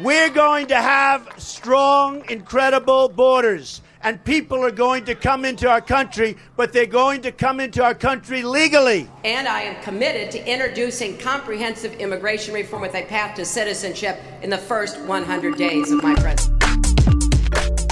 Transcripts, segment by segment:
We're going to have strong, incredible borders. And people are going to come into our country, but they're going to come into our country legally. And I am committed to introducing comprehensive immigration reform with a path to citizenship in the first 100 days of my presidency.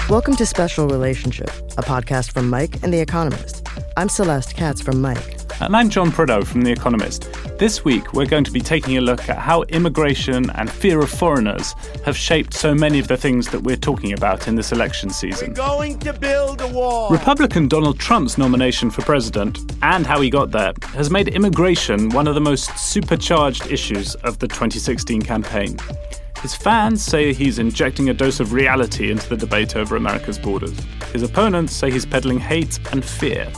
Welcome to Special Relationship, a podcast from Mic and The Economist. I'm Celeste Katz from Mic. And I'm John Prideaux from The Economist. This week, we're going to be taking a look at how immigration and fear of foreigners have shaped so many of the things that we're talking about in this election season. We're going to build a wall. Republican Donald Trump's nomination for president, and how he got there, has made immigration one of the most supercharged issues of the 2016 campaign. His fans say he's injecting a dose of reality into the debate over America's borders. His opponents say he's peddling hate and fear.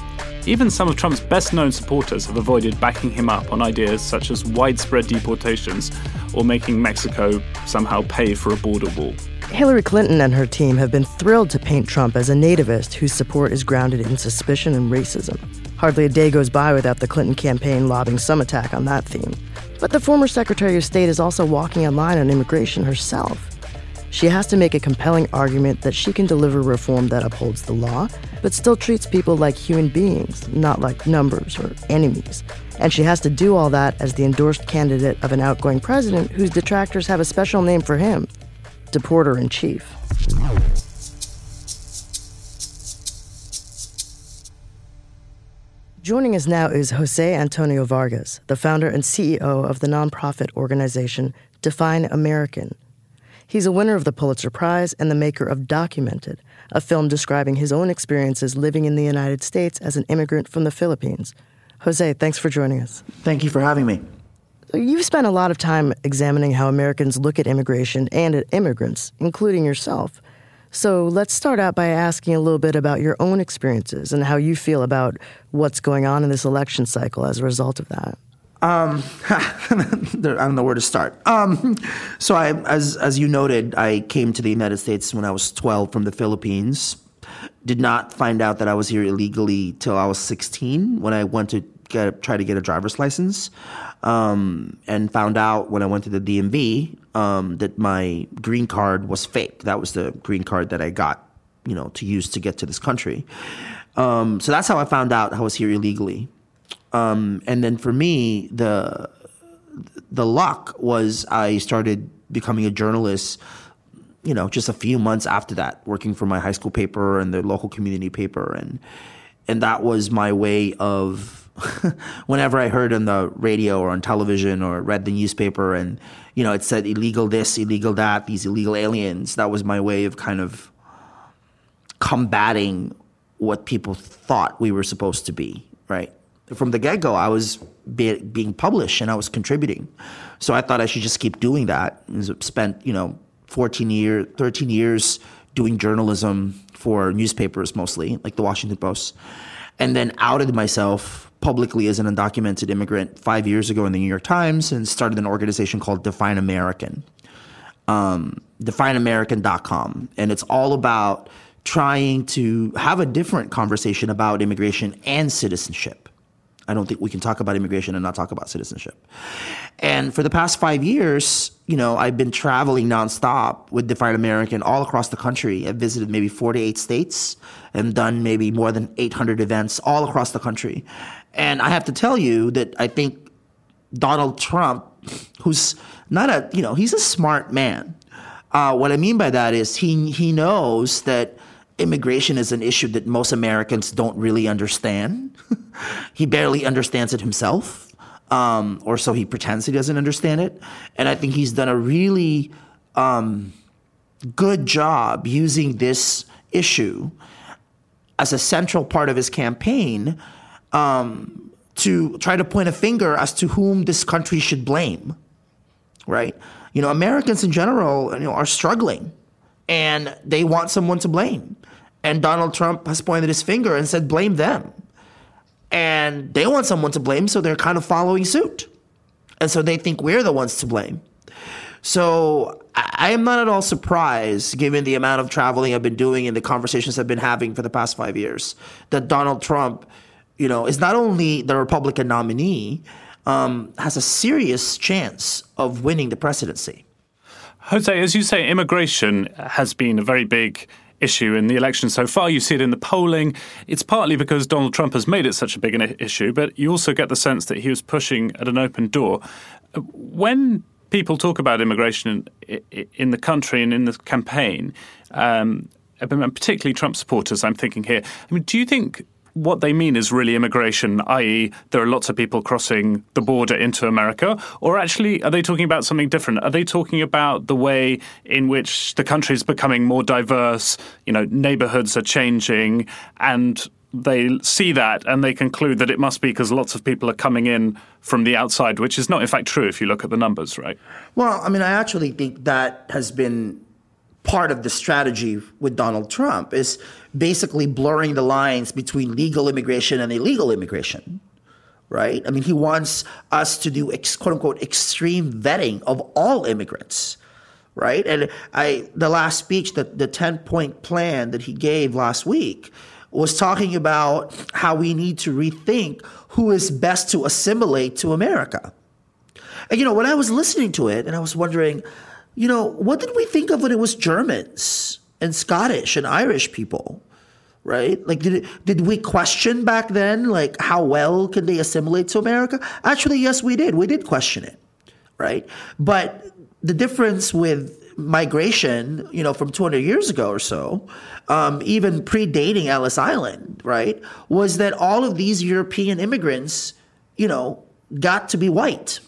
Even some of Trump's best known supporters have avoided backing him up on ideas such as widespread deportations or making Mexico somehow pay for a border wall. Hillary Clinton and her team have been thrilled to paint Trump as a nativist whose support is grounded in suspicion and racism. Hardly a day goes by without the Clinton campaign lobbing some attack on that theme. But the former Secretary of State is also walking a line on immigration herself. She has to make a compelling argument that she can deliver reform that upholds the law, but still treats people like human beings, not like numbers or enemies. And she has to do all that as the endorsed candidate of an outgoing president whose detractors have a special name for him Deporter in Chief. Joining us now is Jose Antonio Vargas, the founder and CEO of the nonprofit organization Define American. He's a winner of the Pulitzer Prize and the maker of Documented, a film describing his own experiences living in the United States as an immigrant from the Philippines. Jose, thanks for joining us. Thank you for having me. You've spent a lot of time examining how Americans look at immigration and at immigrants, including yourself. So let's start out by asking a little bit about your own experiences and how you feel about what's going on in this election cycle as a result of that. Um, I don't know where to start. Um, so, I, as as you noted, I came to the United States when I was 12 from the Philippines. Did not find out that I was here illegally till I was 16 when I went to get try to get a driver's license, um, and found out when I went to the DMV um, that my green card was fake. That was the green card that I got, you know, to use to get to this country. Um, so that's how I found out I was here illegally. Um, and then for me, the the luck was I started becoming a journalist. You know, just a few months after that, working for my high school paper and the local community paper, and and that was my way of whenever I heard on the radio or on television or read the newspaper and you know it said illegal this, illegal that, these illegal aliens, that was my way of kind of combating what people thought we were supposed to be, right? From the get go, I was be, being published and I was contributing. So I thought I should just keep doing that. And spent, you know, 14 years, 13 years doing journalism for newspapers mostly, like the Washington Post. And then outed myself publicly as an undocumented immigrant five years ago in the New York Times and started an organization called Define American. Um, defineamerican.com. And it's all about trying to have a different conversation about immigration and citizenship. I don't think we can talk about immigration and not talk about citizenship. And for the past five years, you know, I've been traveling nonstop with Define American all across the country. I've visited maybe 48 states and done maybe more than 800 events all across the country. And I have to tell you that I think Donald Trump, who's not a, you know, he's a smart man. Uh, what I mean by that is he he knows that immigration is an issue that most Americans don't really understand. he barely understands it himself, um, or so he pretends he doesn't understand it. And I think he's done a really um, good job using this issue as a central part of his campaign um, to try to point a finger as to whom this country should blame. Right? You know, Americans in general, you know, are struggling, and they want someone to blame. And Donald Trump has pointed his finger and said, blame them. And they want someone to blame, so they're kind of following suit. And so they think we're the ones to blame. So I am not at all surprised, given the amount of traveling I've been doing and the conversations I've been having for the past five years, that Donald Trump, you know, is not only the Republican nominee, um, has a serious chance of winning the presidency. Jose, as you say, immigration has been a very big issue in the election so far. You see it in the polling. It's partly because Donald Trump has made it such a big an issue, but you also get the sense that he was pushing at an open door. When people talk about immigration in, in the country and in the campaign, um, particularly Trump supporters, I'm thinking here. I mean, do you think what they mean is really immigration, i.e., there are lots of people crossing the border into America? Or actually, are they talking about something different? Are they talking about the way in which the country is becoming more diverse, you know, neighborhoods are changing, and they see that and they conclude that it must be because lots of people are coming in from the outside, which is not, in fact, true if you look at the numbers, right? Well, I mean, I actually think that has been part of the strategy with Donald Trump is basically blurring the lines between legal immigration and illegal immigration. Right? I mean, he wants us to do ex, quote unquote extreme vetting of all immigrants. Right? And I, the last speech, the, the 10 point plan that he gave last week was talking about how we need to rethink who is best to assimilate to America. And, you know, when I was listening to it and I was wondering, you know, what did we think of when it was Germans and Scottish and Irish people? Right? Like, did it, did we question back then, like, how well can they assimilate to America? Actually, yes, we did. We did question it, right? But the difference with migration, you know, from 200 years ago or so, um, even predating Ellis Island, right, was that all of these European immigrants, you know, got to be white,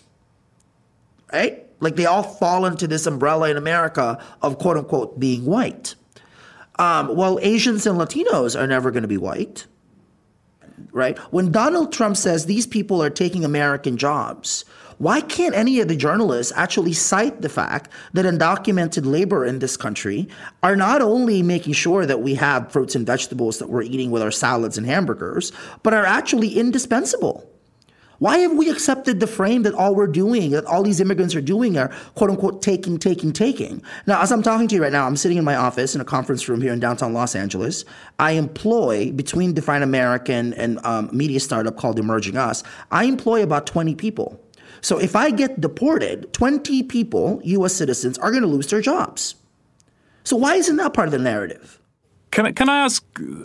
right? Like they all fall into this umbrella in America of quote unquote being white. Um, well, Asians and Latinos are never going to be white, right? When Donald Trump says these people are taking American jobs, why can't any of the journalists actually cite the fact that undocumented labor in this country are not only making sure that we have fruits and vegetables that we're eating with our salads and hamburgers, but are actually indispensable? Why have we accepted the frame that all we're doing, that all these immigrants are doing are quote unquote taking, taking, taking? Now, as I'm talking to you right now, I'm sitting in my office in a conference room here in downtown Los Angeles. I employ, between Define American and um, media startup called Emerging Us, I employ about 20 people. So if I get deported, 20 people, US citizens, are going to lose their jobs. So why isn't that part of the narrative? Can, can I ask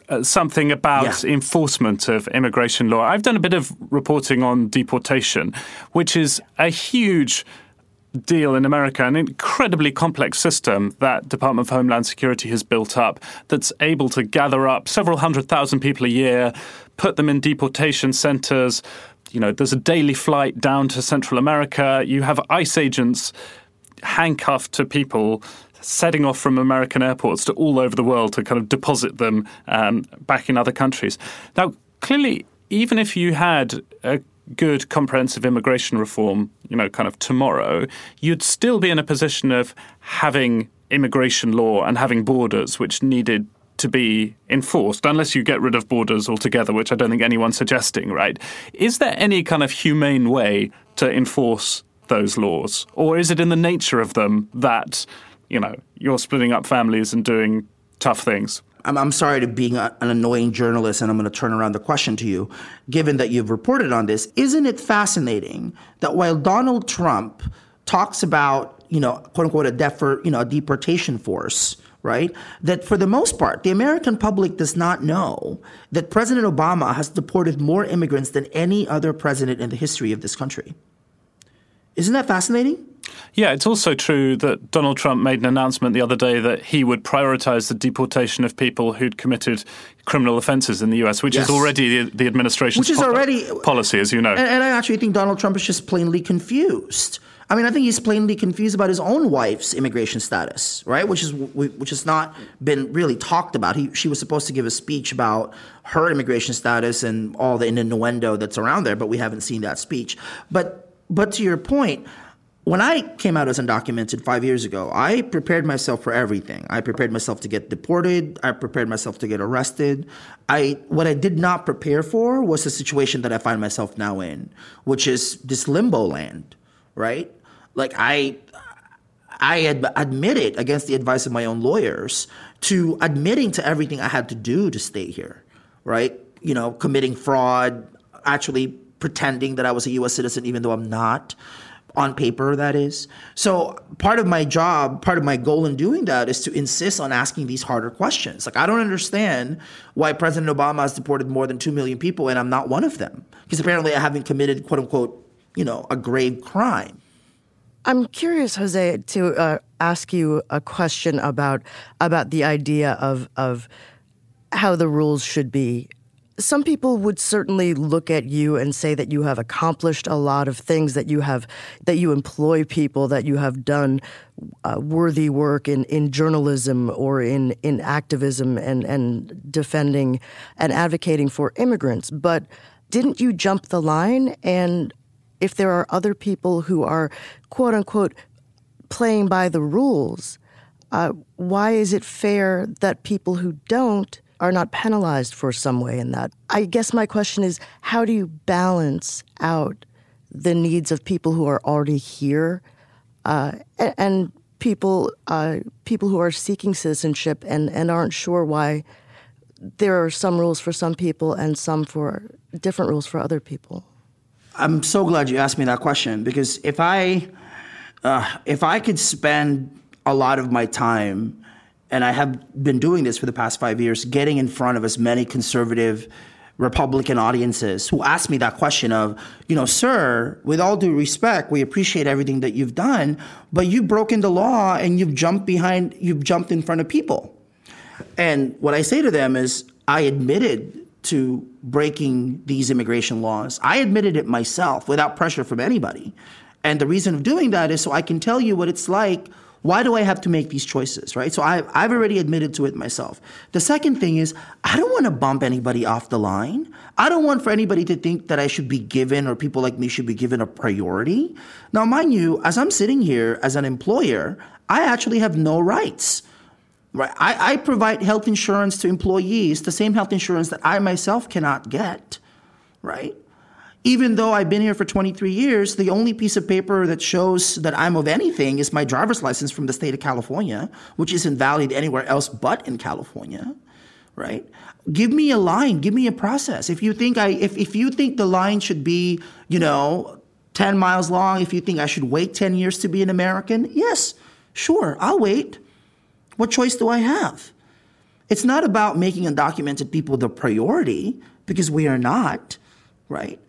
uh, something about yeah. enforcement of immigration law? I've done a bit of reporting on deportation, which is a huge deal in America, an incredibly complex system that Department of Homeland Security has built up that's able to gather up several hundred thousand people a year, put them in deportation centers. You know, there's a daily flight down to Central America. You have ICE agents handcuffed to people setting off from American airports to all over the world to kind of deposit them um, back in other countries. Now, clearly, even if you had a good comprehensive immigration reform, you know, kind of tomorrow, you'd still be in a position of having immigration law and having borders which needed to be enforced unless you get rid of borders altogether, which I don't think anyone's suggesting, right? Is there any kind of humane way to enforce those laws? Or is it in the nature of them that you know, you're splitting up families and doing tough things. I'm, I'm sorry to being a, an annoying journalist, and I'm going to turn around the question to you. Given that you've reported on this, isn't it fascinating that while Donald Trump talks about, you know, quote unquote, a defer, you know, a deportation force, right? That for the most part, the American public does not know that President Obama has deported more immigrants than any other president in the history of this country. Isn't that fascinating? Yeah, it's also true that Donald Trump made an announcement the other day that he would prioritize the deportation of people who'd committed criminal offenses in the US, which yes. is already the, the administration's which is already, policy, as you know. And, and I actually think Donald Trump is just plainly confused. I mean, I think he's plainly confused about his own wife's immigration status, right? Which is which has not been really talked about. He, she was supposed to give a speech about her immigration status and all the innuendo that's around there, but we haven't seen that speech. But but to your point, when I came out as undocumented five years ago, I prepared myself for everything. I prepared myself to get deported. I prepared myself to get arrested. I what I did not prepare for was the situation that I find myself now in, which is this limbo land, right? Like I I had admitted against the advice of my own lawyers to admitting to everything I had to do to stay here, right? You know, committing fraud, actually pretending that I was a US citizen even though I'm not on paper that is. So part of my job part of my goal in doing that is to insist on asking these harder questions. Like i don't understand why president obama has deported more than 2 million people and i'm not one of them because apparently i haven't committed quote unquote you know a grave crime. I'm curious jose to uh, ask you a question about about the idea of of how the rules should be some people would certainly look at you and say that you have accomplished a lot of things that you have that you employ people that you have done uh, worthy work in, in journalism or in, in activism and, and defending and advocating for immigrants. But didn't you jump the line? And if there are other people who are quote unquote playing by the rules uh, why is it fair that people who don't are not penalized for some way in that. I guess my question is how do you balance out the needs of people who are already here uh, and people uh, people who are seeking citizenship and, and aren't sure why there are some rules for some people and some for different rules for other people? I'm so glad you asked me that question because if I uh, if I could spend a lot of my time and I have been doing this for the past five years, getting in front of as many conservative Republican audiences who ask me that question of, you know, sir, with all due respect, we appreciate everything that you've done, but you've broken the law and you've jumped behind, you've jumped in front of people. And what I say to them is, I admitted to breaking these immigration laws. I admitted it myself without pressure from anybody. And the reason of doing that is so I can tell you what it's like why do I have to make these choices, right? So I, I've already admitted to it myself. The second thing is, I don't want to bump anybody off the line. I don't want for anybody to think that I should be given or people like me should be given a priority. Now, mind you, as I'm sitting here as an employer, I actually have no rights. Right? I, I provide health insurance to employees, the same health insurance that I myself cannot get. Right? Even though I've been here for 23 years, the only piece of paper that shows that I'm of anything is my driver's license from the state of California, which isn't valid anywhere else but in California, right? Give me a line, give me a process. If you think I if, if you think the line should be, you know, 10 miles long, if you think I should wait 10 years to be an American, yes, sure, I'll wait. What choice do I have? It's not about making undocumented people the priority because we are not, right?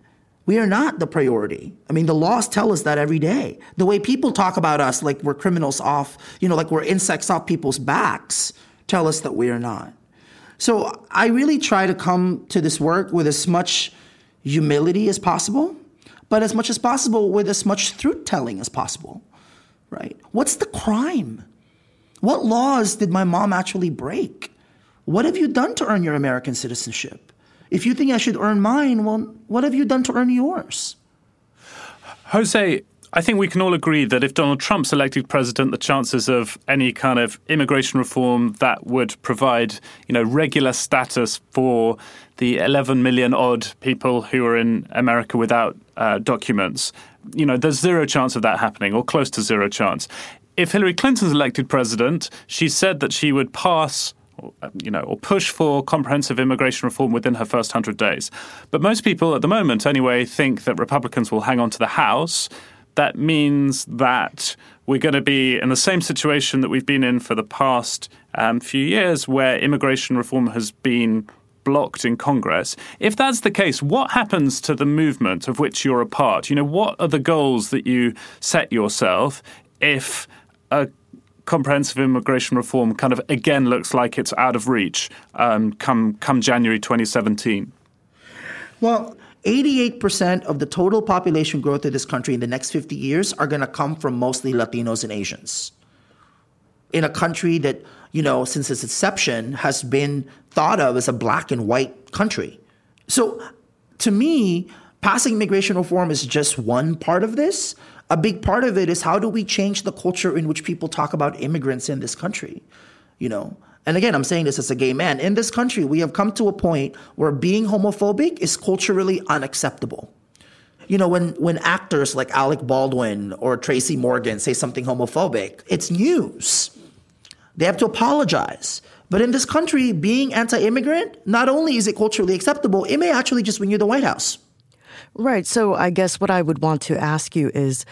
We are not the priority. I mean, the laws tell us that every day. The way people talk about us, like we're criminals off, you know, like we're insects off people's backs, tell us that we are not. So I really try to come to this work with as much humility as possible, but as much as possible with as much truth telling as possible, right? What's the crime? What laws did my mom actually break? What have you done to earn your American citizenship? If you think I should earn mine, well, what have you done to earn yours? Jose, I think we can all agree that if Donald Trump's elected president, the chances of any kind of immigration reform that would provide, you know, regular status for the 11 million odd people who are in America without uh, documents, you know, there's zero chance of that happening, or close to zero chance. If Hillary Clinton's elected president, she said that she would pass you know, or push for comprehensive immigration reform within her first 100 days. But most people at the moment, anyway, think that Republicans will hang on to the House. That means that we're going to be in the same situation that we've been in for the past um, few years, where immigration reform has been blocked in Congress. If that's the case, what happens to the movement of which you're a part? You know, what are the goals that you set yourself if a comprehensive immigration reform kind of again looks like it's out of reach um, come come January 2017? Well, 88% of the total population growth of this country in the next 50 years are going to come from mostly Latinos and Asians. In a country that, you know, since its inception has been thought of as a black and white country. So to me, passing immigration reform is just one part of this a big part of it is how do we change the culture in which people talk about immigrants in this country? You know, and again, I'm saying this as a gay man. In this country, we have come to a point where being homophobic is culturally unacceptable. You know, when, when actors like Alec Baldwin or Tracy Morgan say something homophobic, it's news. They have to apologize. But in this country, being anti immigrant, not only is it culturally acceptable, it may actually just win you the White House. Right. So I guess what I would want to ask you is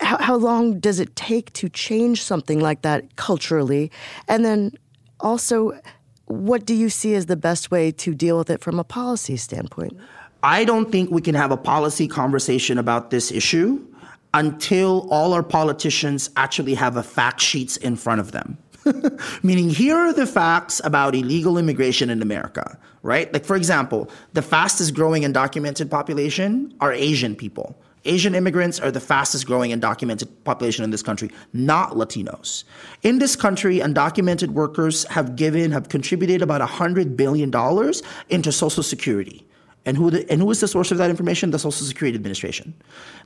how, how long does it take to change something like that culturally? And then also, what do you see as the best way to deal with it from a policy standpoint? I don't think we can have a policy conversation about this issue until all our politicians actually have a fact sheets in front of them. Meaning, here are the facts about illegal immigration in America, right? Like, for example, the fastest growing undocumented population are Asian people. Asian immigrants are the fastest growing undocumented population in this country, not Latinos. In this country, undocumented workers have given, have contributed about $100 billion into Social Security. And who, the, and who is the source of that information? The Social Security Administration.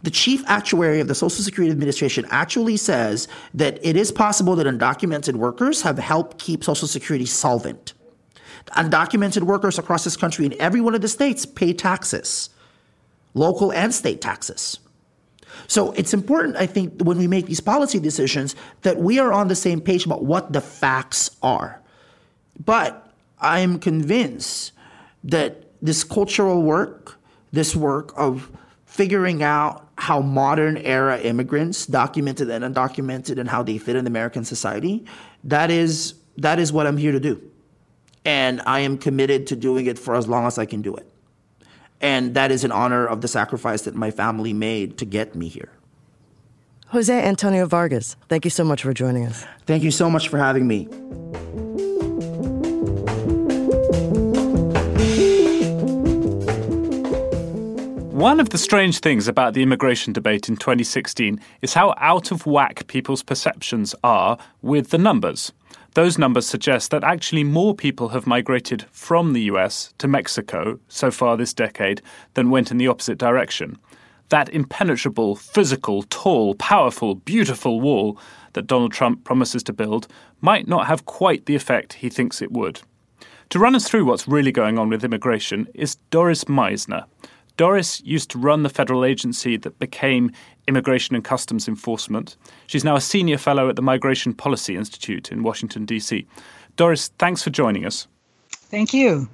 The chief actuary of the Social Security Administration actually says that it is possible that undocumented workers have helped keep Social Security solvent. Undocumented workers across this country in every one of the states pay taxes, local and state taxes. So it's important, I think, when we make these policy decisions, that we are on the same page about what the facts are. But I'm convinced that this cultural work, this work of figuring out how modern era immigrants, documented and undocumented, and how they fit in American society, that is that is what I'm here to do. And I am committed to doing it for as long as I can do it. And that is in honor of the sacrifice that my family made to get me here. Jose Antonio Vargas, thank you so much for joining us. Thank you so much for having me. One of the strange things about the immigration debate in 2016 is how out of whack people's perceptions are with the numbers. Those numbers suggest that actually more people have migrated from the US to Mexico so far this decade than went in the opposite direction. That impenetrable, physical, tall, powerful, beautiful wall that Donald Trump promises to build might not have quite the effect he thinks it would. To run us through what's really going on with immigration is Doris Meissner. Doris used to run the federal agency that became Immigration and Customs Enforcement. She's now a senior fellow at the Migration Policy Institute in Washington, D.C. Doris, thanks for joining us. Thank you.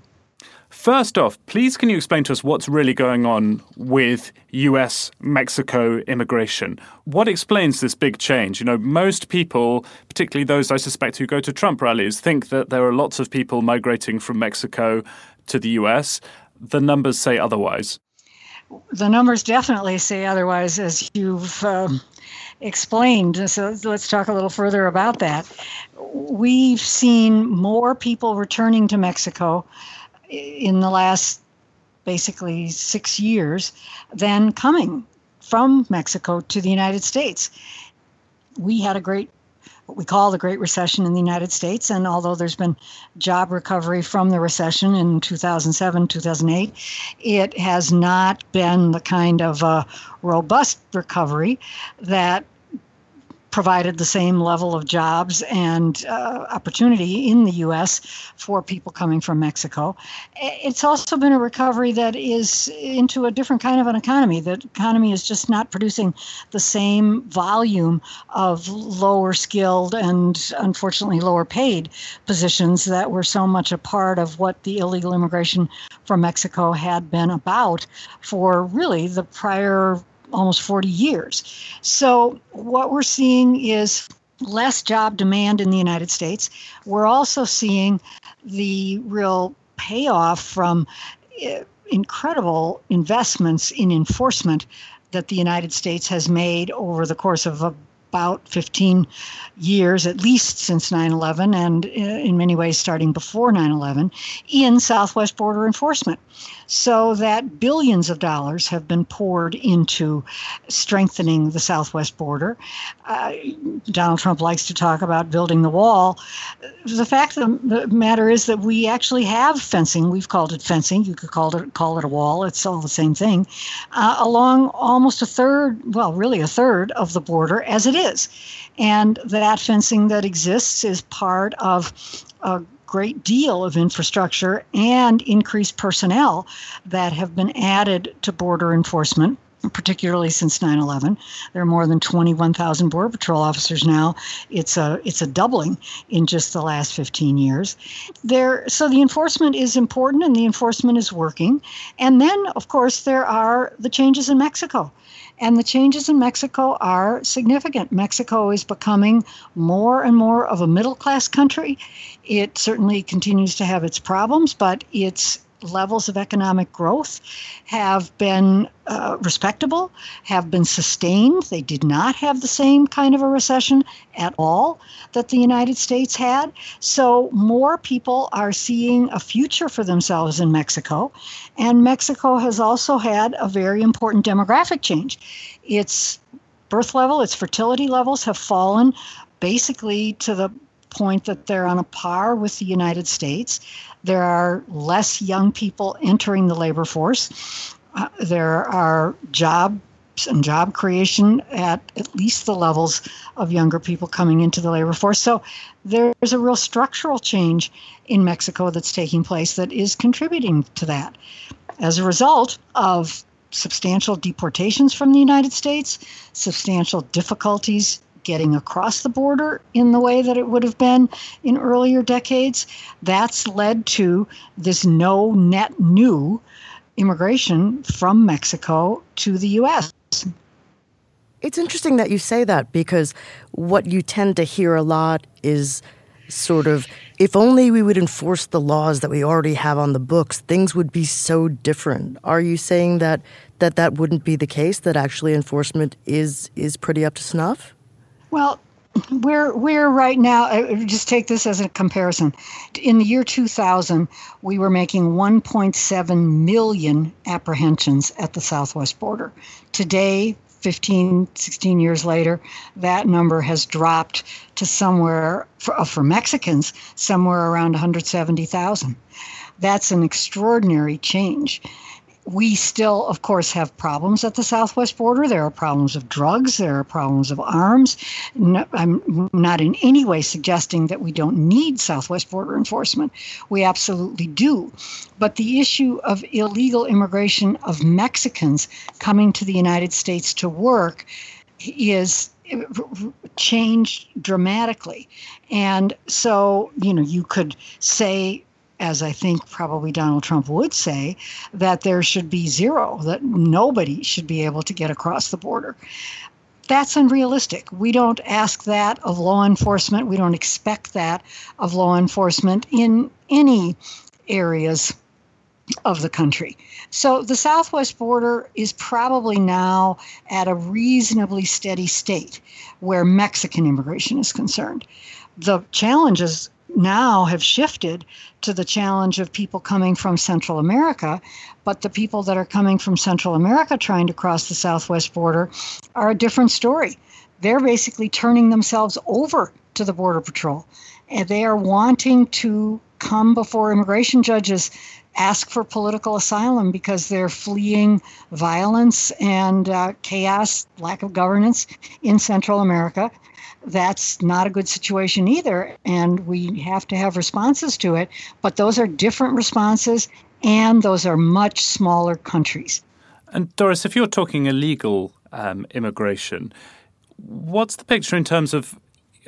First off, please can you explain to us what's really going on with US Mexico immigration? What explains this big change? You know, most people, particularly those I suspect who go to Trump rallies, think that there are lots of people migrating from Mexico to the US. The numbers say otherwise the numbers definitely say otherwise, as you've um, explained. So let's talk a little further about that. We've seen more people returning to Mexico in the last basically six years than coming from Mexico to the United States. We had a great what we call the Great Recession in the United States. And although there's been job recovery from the recession in 2007, 2008, it has not been the kind of uh, robust recovery that provided the same level of jobs and uh, opportunity in the U.S. for people coming from Mexico. It's also been a recovery that is into a different kind of an economy. The economy is just not producing the same volume of lower skilled and unfortunately lower paid positions that were so much a part of what the illegal immigration from Mexico had been about for really the prior almost 40 years. So, what we're seeing is less job demand in the United States. We're also seeing the real payoff from eh, incredible investments in enforcement that the United States has made over the course of about 15 years, at least since 9 11, and eh, in many ways starting before 9 11, in Southwest border enforcement so that billions of dollars have been poured into strengthening the southwest border. Uh, Donald Trump likes to talk about building the wall. The fact of the matter is that we actually have fencing. We've called it fencing. You could call it call it a wall. It's all the same thing. Uh, along almost a third, well, really a third of the border as it is, and that fencing that exists is part of a great deal of infrastructure and increased personnel that have been added to border enforcement particularly since 9/11. There are more than 21,000 border patrol officers now. It's a it's a doubling in just the last 15 years. There so the enforcement is important and the enforcement is working. And then of course there are the changes in Mexico. And the changes in Mexico are significant. Mexico is becoming more and more of a middle class country. It certainly continues to have its problems, but its levels of economic growth have been uh, respectable, have been sustained. They did not have the same kind of a recession at all that the United States had. So more people are seeing a future for themselves in Mexico. And Mexico has also had a very important demographic change. Its birth level, its fertility levels have fallen basically to the point that they're on a par with the United States. There are less young people entering the labor force. Uh, there are jobs and job creation at at least the levels of younger people coming into the labor force. So there's a real structural change in Mexico that's taking place that is contributing to that. As a result of substantial deportations from the United States, substantial difficulties getting across the border in the way that it would have been in earlier decades. That's led to this no net new immigration from Mexico to the U.S. It's interesting that you say that because what you tend to hear a lot is sort of if only we would enforce the laws that we already have on the books things would be so different are you saying that that that wouldn't be the case that actually enforcement is is pretty up to snuff well, we're we're right now. Uh, just take this as a comparison. In the year 2000, we were making 1.7 million apprehensions at the southwest border. Today, 15, 16 years later, that number has dropped to somewhere for, uh, for Mexicans somewhere around 170,000. That's an extraordinary change we still, of course, have problems at the southwest border. There are problems of drugs, there are problems of arms. No, I'm not in any way suggesting that we don't need southwest border enforcement. We absolutely do. But the issue of illegal immigration of Mexicans coming to the United States to work is changed dramatically. And so, you know, you could say as I think probably Donald Trump would say, that there should be zero, that nobody should be able to get across the border. That's unrealistic. We don't ask that of law enforcement. We don't expect that of law enforcement in any areas of the country. So the southwest border is probably now at a reasonably steady state where Mexican immigration is concerned. The challenges now have shifted to the challenge of people coming from Central America. But the people that are coming from Central America trying to cross the southwest border are a different story. They're basically turning themselves over to the Border Patrol. And they are wanting to come before immigration judges, ask for political asylum because they're fleeing violence and uh, chaos, lack of governance in Central America that's not a good situation either. And we have to have responses to it. But those are different responses, and those are much smaller countries. And Doris, if you're talking illegal um, immigration, what's the picture in terms of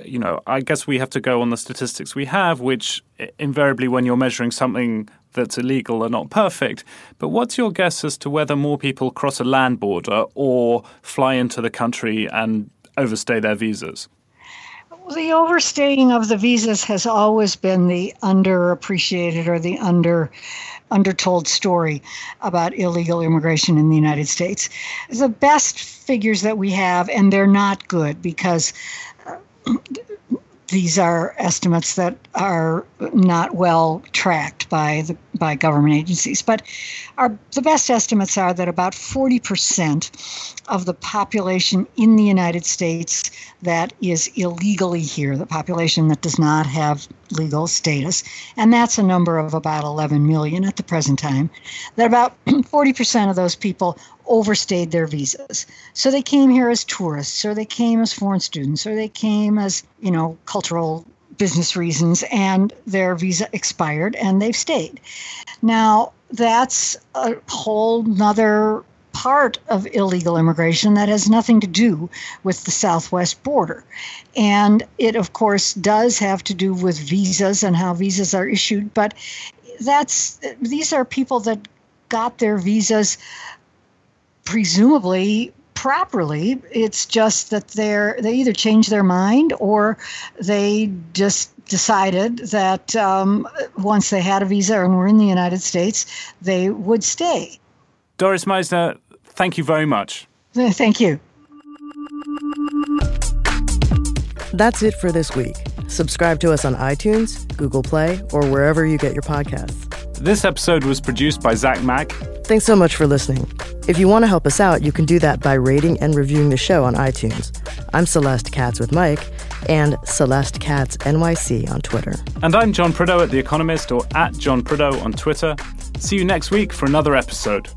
you know, I guess we have to go on the statistics we have, which invariably, when you're measuring something that's illegal, are not perfect. But what's your guess as to whether more people cross a land border or fly into the country and overstay their visas? The overstaying of the visas has always been the underappreciated or the under undertold story about illegal immigration in the United States. The best figures that we have, and they're not good because uh, these are estimates that are not well tracked by the by government agencies. But our the best estimates are that about 40% of the population in the United States that is illegally here, the population that does not have legal status, and that's a number of about 11 million at the present time, that about 40% of those people overstayed their visas. So they came here as tourists, or they came as foreign students, or they came as, you know, cultural business reasons, and their visa expired and they've stayed. Now, that's a whole nother part of illegal immigration that has nothing to do with the southwest border. And it, of course, does have to do with visas and how visas are issued, but that's these are people that got their visas presumably properly. It's just that they're they either change their mind or they just decided that um, once they had a visa and were in the United States, they would stay. Doris Meissner, thank you very much. Thank you. That's it for this week. Subscribe to us on iTunes, Google Play, or wherever you get your podcasts. This episode was produced by Zack Mack. Thanks so much for listening. If you want to help us out, you can do that by rating and reviewing the show on iTunes. I'm Celeste Katz with Mic and Celeste Katz NYC on Twitter. And I'm John Prideaux at The Economist or at John Prideaux on Twitter. See you next week for another episode.